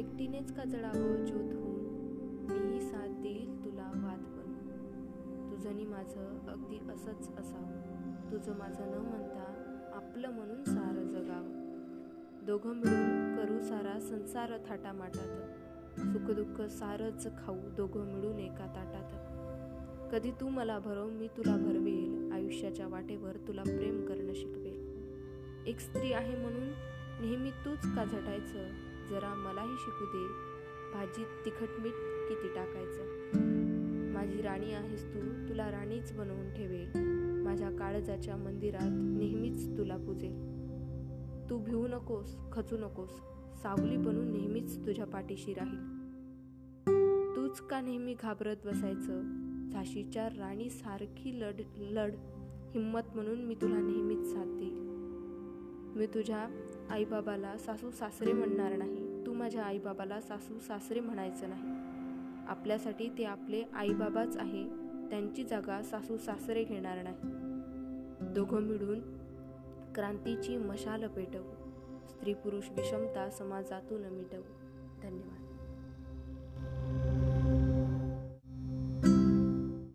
एकटीनेच का जळावं ज्योत होऊन मीही साथ देईल तुला वाद बनून तुझं नि माझं अगदी असंच असावं. तुझं माझं न म्हणता आपलं म्हणून सारं जगावं. दोघं मिळून करू सारा संसार थाटामाटात. सुखदुःख सारंच खाऊ दोघं मिळून एका ताटात. कधी तू मला भरव मी तुला भरवेल. आयुष्याच्या वाटेवर तुला प्रेम करणं शिकवेल. एक स्त्री आहे म्हणून नेहमी तूच का झटायचं जरा मलाही शिकू दे. भाजीत तिखट मीठ किती टाकायचं? माझी राणी आहेस तू तुला राणीच बनवून ठेवेल. माझ्या काळजाच्या मंदिरात नेहमीच तुला पूजेल. तू भिवू नकोस खचू नकोस. सावली बनून नेहमीच तुझ्या पाठीशी राहील. तूच का नेहमी घाबरत बसायचं? झाशीच्या राणी सारखी लढ लढ हिम्मत म्हणून मी तुला नेहमीच साथ देईल. मी तुझ्या आईबाबाला सासू सासरे म्हणणार नाही. तू माझ्या आईबाबाला सासू सासरे म्हणायचं नाही. आपल्यासाठी ते आपले आईबाबाच आहे त्यांची जागा सासू सासरे घेणार नाही. दोघं मिळून क्रांतीची मशाल पेटवू. स्त्री पुरुष विषमता समाजातून मिटवू. धन्यवाद.